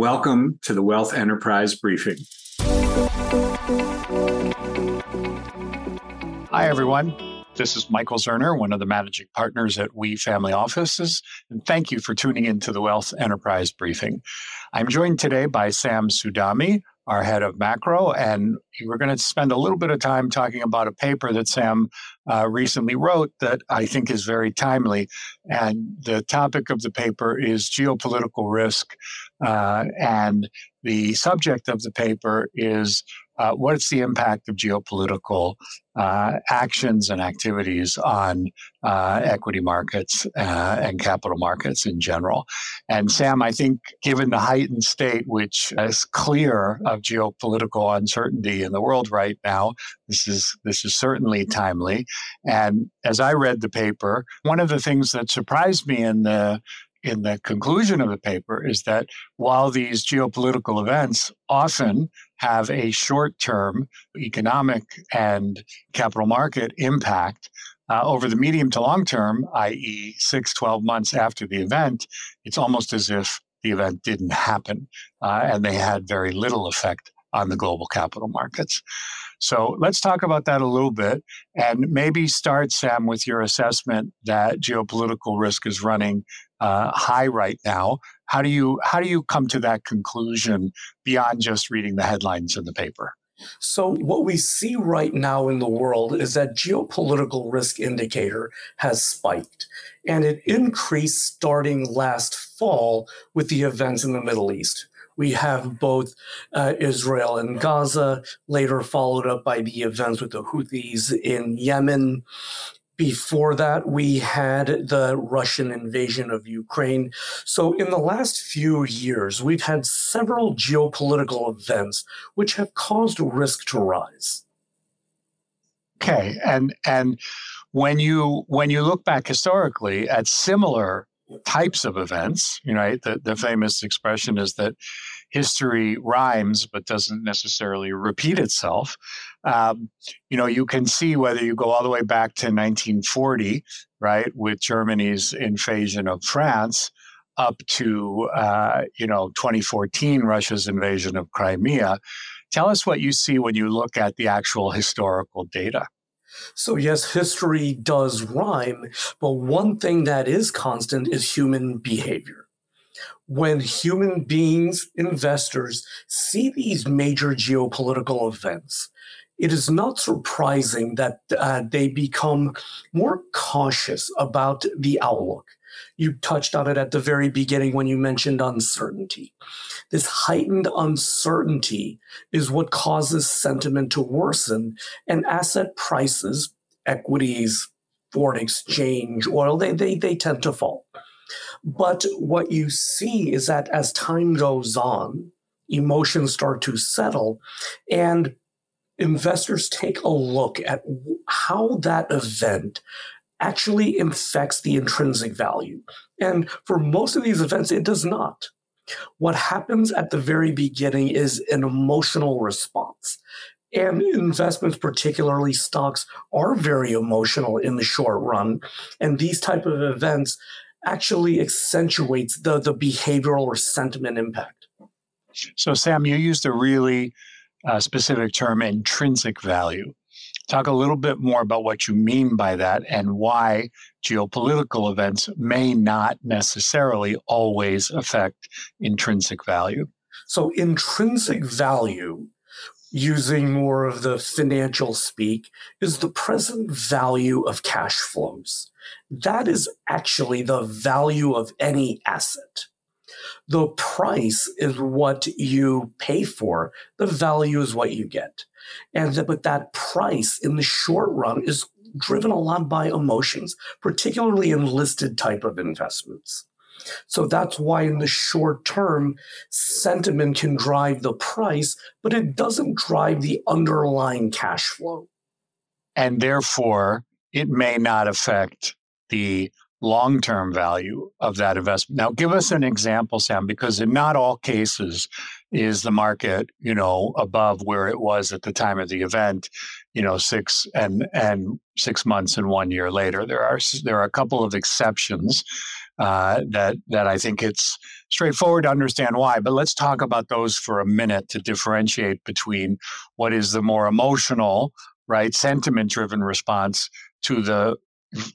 welcome to the Wealth Enterprise Briefing. Hi, everyone. This is Michael Zeuner, one of the managing partners at WE Family Offices, and thank you for tuning in to the Wealth Enterprise Briefing. I'm joined today by Sam Sudame, our head of macro, and we're going to spend a little bit of time talking about a paper that Sam uh, recently wrote that I think is very timely. And the topic of the paper is geopolitical risk, uh, and the subject of the paper is uh, what's the impact of geopolitical uh, actions and activities on uh, equity markets uh, and capital markets in general. And Sam, I think given the heightened state, which is clear of geopolitical uncertainty in the world right now, this is this is certainly timely. And as I read the paper, one of the things that surprised me in the in the conclusion of the paper is that while these geopolitical events often have a short term economic and capital market impact, uh, over the medium to long term, i.e., six, 12 months after the event, it's almost as if the event didn't happen uh, and they had very little effect on the global capital markets. So let's talk about that a little bit and maybe start, Sam, with your assessment that geopolitical risk is running uh, high right now. How do you how do you come to that conclusion beyond just reading the headlines in the paper? So, what we see right now in the world is that geopolitical risk indicator has spiked, and it increased starting last fall with the events in the Middle East. We have both uh, Israel and Gaza, later followed up by the events with the Houthis in Yemen. Before that, we had the Russian invasion of Ukraine. So, in the last few years, we've had several geopolitical events which have caused risk to rise. Okay, and and when you when you look back historically at similar types of events, you know, the, the famous expression is that history rhymes but doesn't necessarily repeat itself. Um, you know, you can see whether you go all the way back to 1940, right, with Germany's invasion of France, up to uh, you know 2014, Russia's invasion of Crimea. Tell us what you see when you look at the actual historical data. So, yes, history does rhyme, but one thing that is constant is human behavior when human beings, investors, see these major geopolitical events, it is not surprising that uh, they become more cautious about the outlook. You touched on it at the very beginning when you mentioned uncertainty. This heightened uncertainty is what causes sentiment to worsen and asset prices, equities, foreign exchange, oil, they, they, they tend to fall. But what you see is that as time goes on, emotions start to settle and investors take a look at how that event actually infects the intrinsic value. And for most of these events, it does not. What happens at the very beginning is an emotional response. And investments, particularly stocks, are very emotional in the short run. And these type of events actually accentuates the, the behavioral or sentiment impact. So, Sam, you used a really uh, specific term, intrinsic value. Talk a little bit more about what you mean by that and why geopolitical events may not necessarily always affect intrinsic value. So, intrinsic value, using more of the financial speak, is the present value of cash flows that is actually the value of any asset. The price is what you pay for, the value is what you get. And but that price in the short run is driven a lot by emotions, particularly in listed type of investments. So that's why in the short term, sentiment can drive the price, but it doesn't drive the underlying cash flow. And therefore, it may not affect the long term value of that investment. Now, give us an example, Sam, because in not all cases is the market, you know, above where it was at the time of the event, you know, six and and six months and one year later. There are there are a couple of exceptions uh, that that I think it's straightforward to understand why, but let's talk about those for a minute to differentiate between what is the more emotional, right, sentiment driven response to the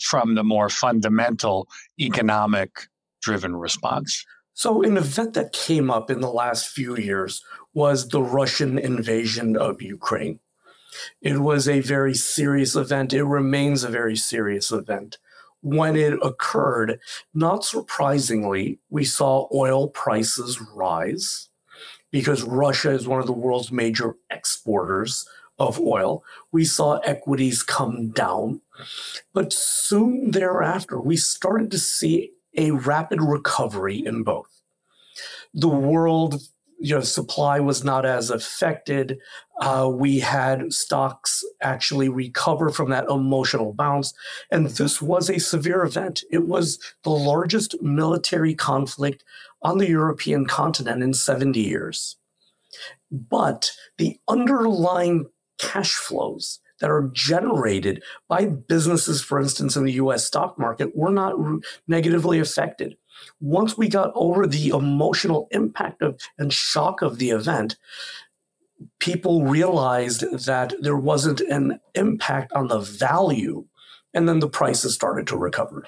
from the more fundamental economic driven response. So, an event that came up in the last few years was the Russian invasion of Ukraine. It was a very serious event. It remains a very serious event. When it occurred, not surprisingly, we saw oil prices rise because Russia is one of the world's major exporters of oil. We saw equities come down. But soon thereafter, we started to see a rapid recovery in both. The world you know, supply was not as affected. Uh, we had stocks actually recover from that emotional bounce. And this was a severe event. It was the largest military conflict on the European continent in 70 years. But the underlying cash flows that are generated by businesses, for instance, in the US stock market, were not negatively affected. Once we got over the emotional impact of and shock of the event, people realized that there wasn't an impact on the value, and then the prices started to recover.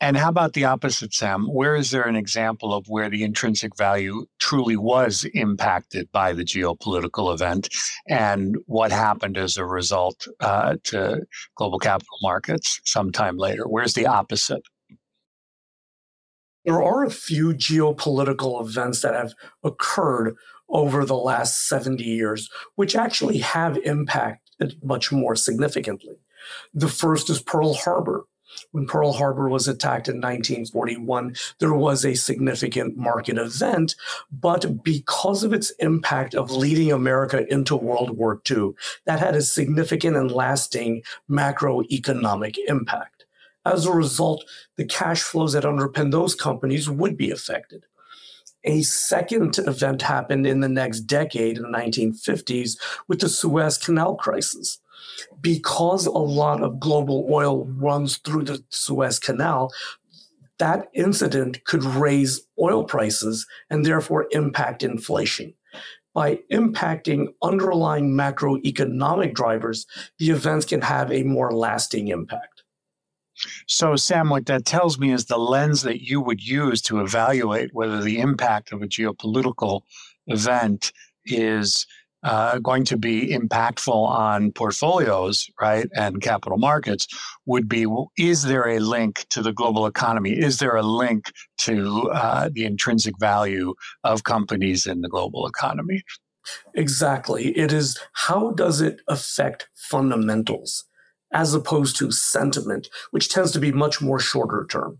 And how about the opposite, Sam? Where is there an example of where the intrinsic value truly was impacted by the geopolitical event and what happened as a result uh, to global capital markets sometime later? Where's the opposite? There are a few geopolitical events that have occurred over the last 70 years, which actually have impacted much more significantly. The first is Pearl Harbor. When Pearl Harbor was attacked in 1941, there was a significant market event, but because of its impact of leading America into World War II, that had a significant and lasting macroeconomic impact. As a result, the cash flows that underpin those companies would be affected. A second event happened in the next decade, in the 1950s, with the Suez Canal crisis. Because a lot of global oil runs through the Suez Canal, that incident could raise oil prices and therefore impact inflation. By impacting underlying macroeconomic drivers, the events can have a more lasting impact. So, Sam, what that tells me is the lens that you would use to evaluate whether the impact of a geopolitical event is uh, going to be impactful on portfolios, right, and capital markets would be is there a link to the global economy? Is there a link to uh, the intrinsic value of companies in the global economy? Exactly. It is how does it affect fundamentals? as opposed to sentiment, which tends to be much more shorter term.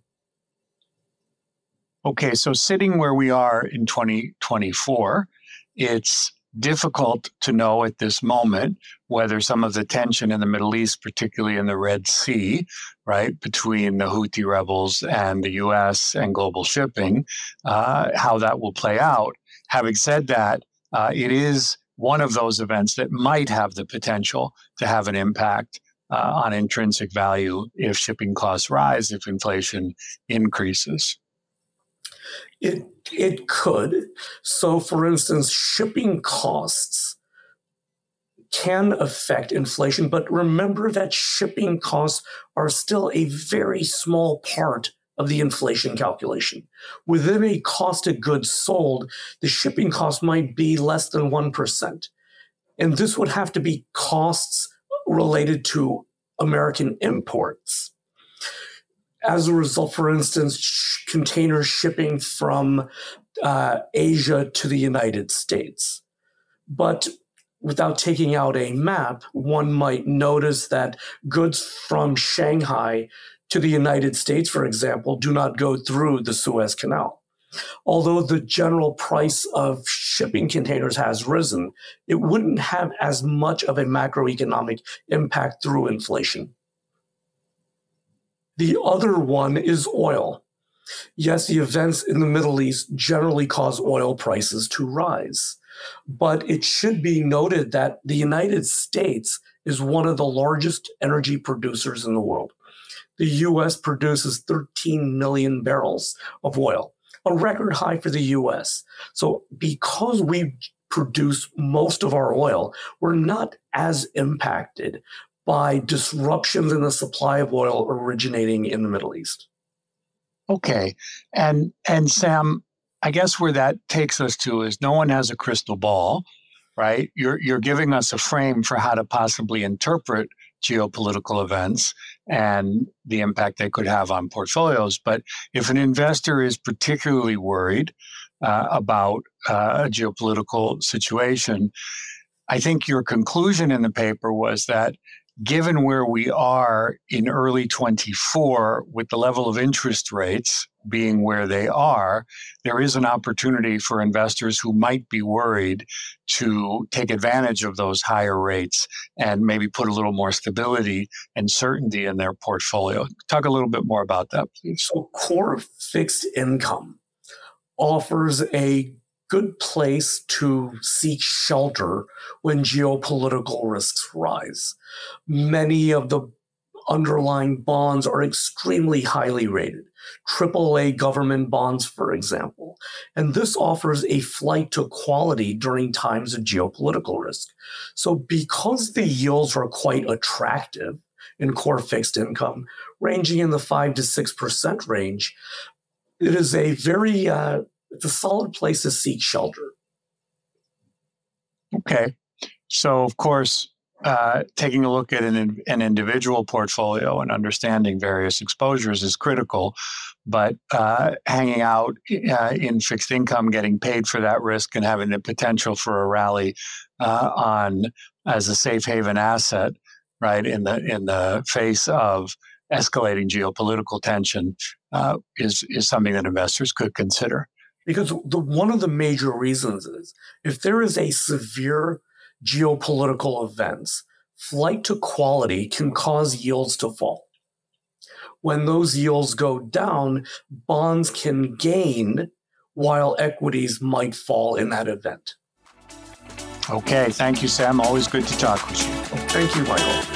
Okay, so sitting where we are in 2024, it's difficult to know at this moment whether some of the tension in the Middle East, particularly in the Red Sea, right, between the Houthi rebels and the US and global shipping, uh, how that will play out. Having said that, uh, it is one of those events that might have the potential to have an impact uh, on intrinsic value if shipping costs rise, if inflation increases? It, it could. So, for instance, shipping costs can affect inflation, but remember that shipping costs are still a very small part of the inflation calculation. Within a cost of goods sold, the shipping cost might be less than 1%. And this would have to be costs related to American imports. As a result, for instance, sh- containers shipping from uh, Asia to the United States. But without taking out a map, one might notice that goods from Shanghai to the United States, for example, do not go through the Suez Canal. Although the general price of shipping containers has risen, it wouldn't have as much of a macroeconomic impact through inflation. The other one is oil. Yes, the events in the Middle East generally cause oil prices to rise. But it should be noted that the United States is one of the largest energy producers in the world. The US produces 13 million barrels of oil a record high for the US. So, because we produce most of our oil, we're not as impacted by disruptions in the supply of oil originating in the Middle East. Okay. And and Sam, I guess where that takes us to is no one has a crystal ball, right? You're you're giving us a frame for how to possibly interpret geopolitical events and the impact they could have on portfolios. But if an investor is particularly worried uh, about uh, a geopolitical situation, I think your conclusion in the paper was that given where we are in early 24 with the level of interest rates being where they are, there is an opportunity for investors who might be worried to take advantage of those higher rates and maybe put a little more stability and certainty in their portfolio. Talk a little bit more about that, please. So, core fixed income offers a good place to seek shelter when geopolitical risks rise. Many of the underlying bonds are extremely highly rated. AAA government bonds, for example. And this offers a flight to quality during times of geopolitical risk. So, because the yields are quite attractive in core fixed income, ranging in the 5 to 6% range, it is a very uh, it's a solid place to seek shelter. Okay. So, of course, uh, taking a look at an, an individual portfolio and understanding various exposures is critical. But uh, hanging out uh, in fixed income, getting paid for that risk, and having the potential for a rally uh, on as a safe haven asset, right in the in the face of escalating geopolitical tension, uh, is is something that investors could consider. Because the, one of the major reasons is if there is a severe geopolitical events, flight to quality can cause yields to fall. When those yields go down, bonds can gain while equities might fall in that event. Okay, thank you, Sam. Always good to talk with you. Thank you, Michael.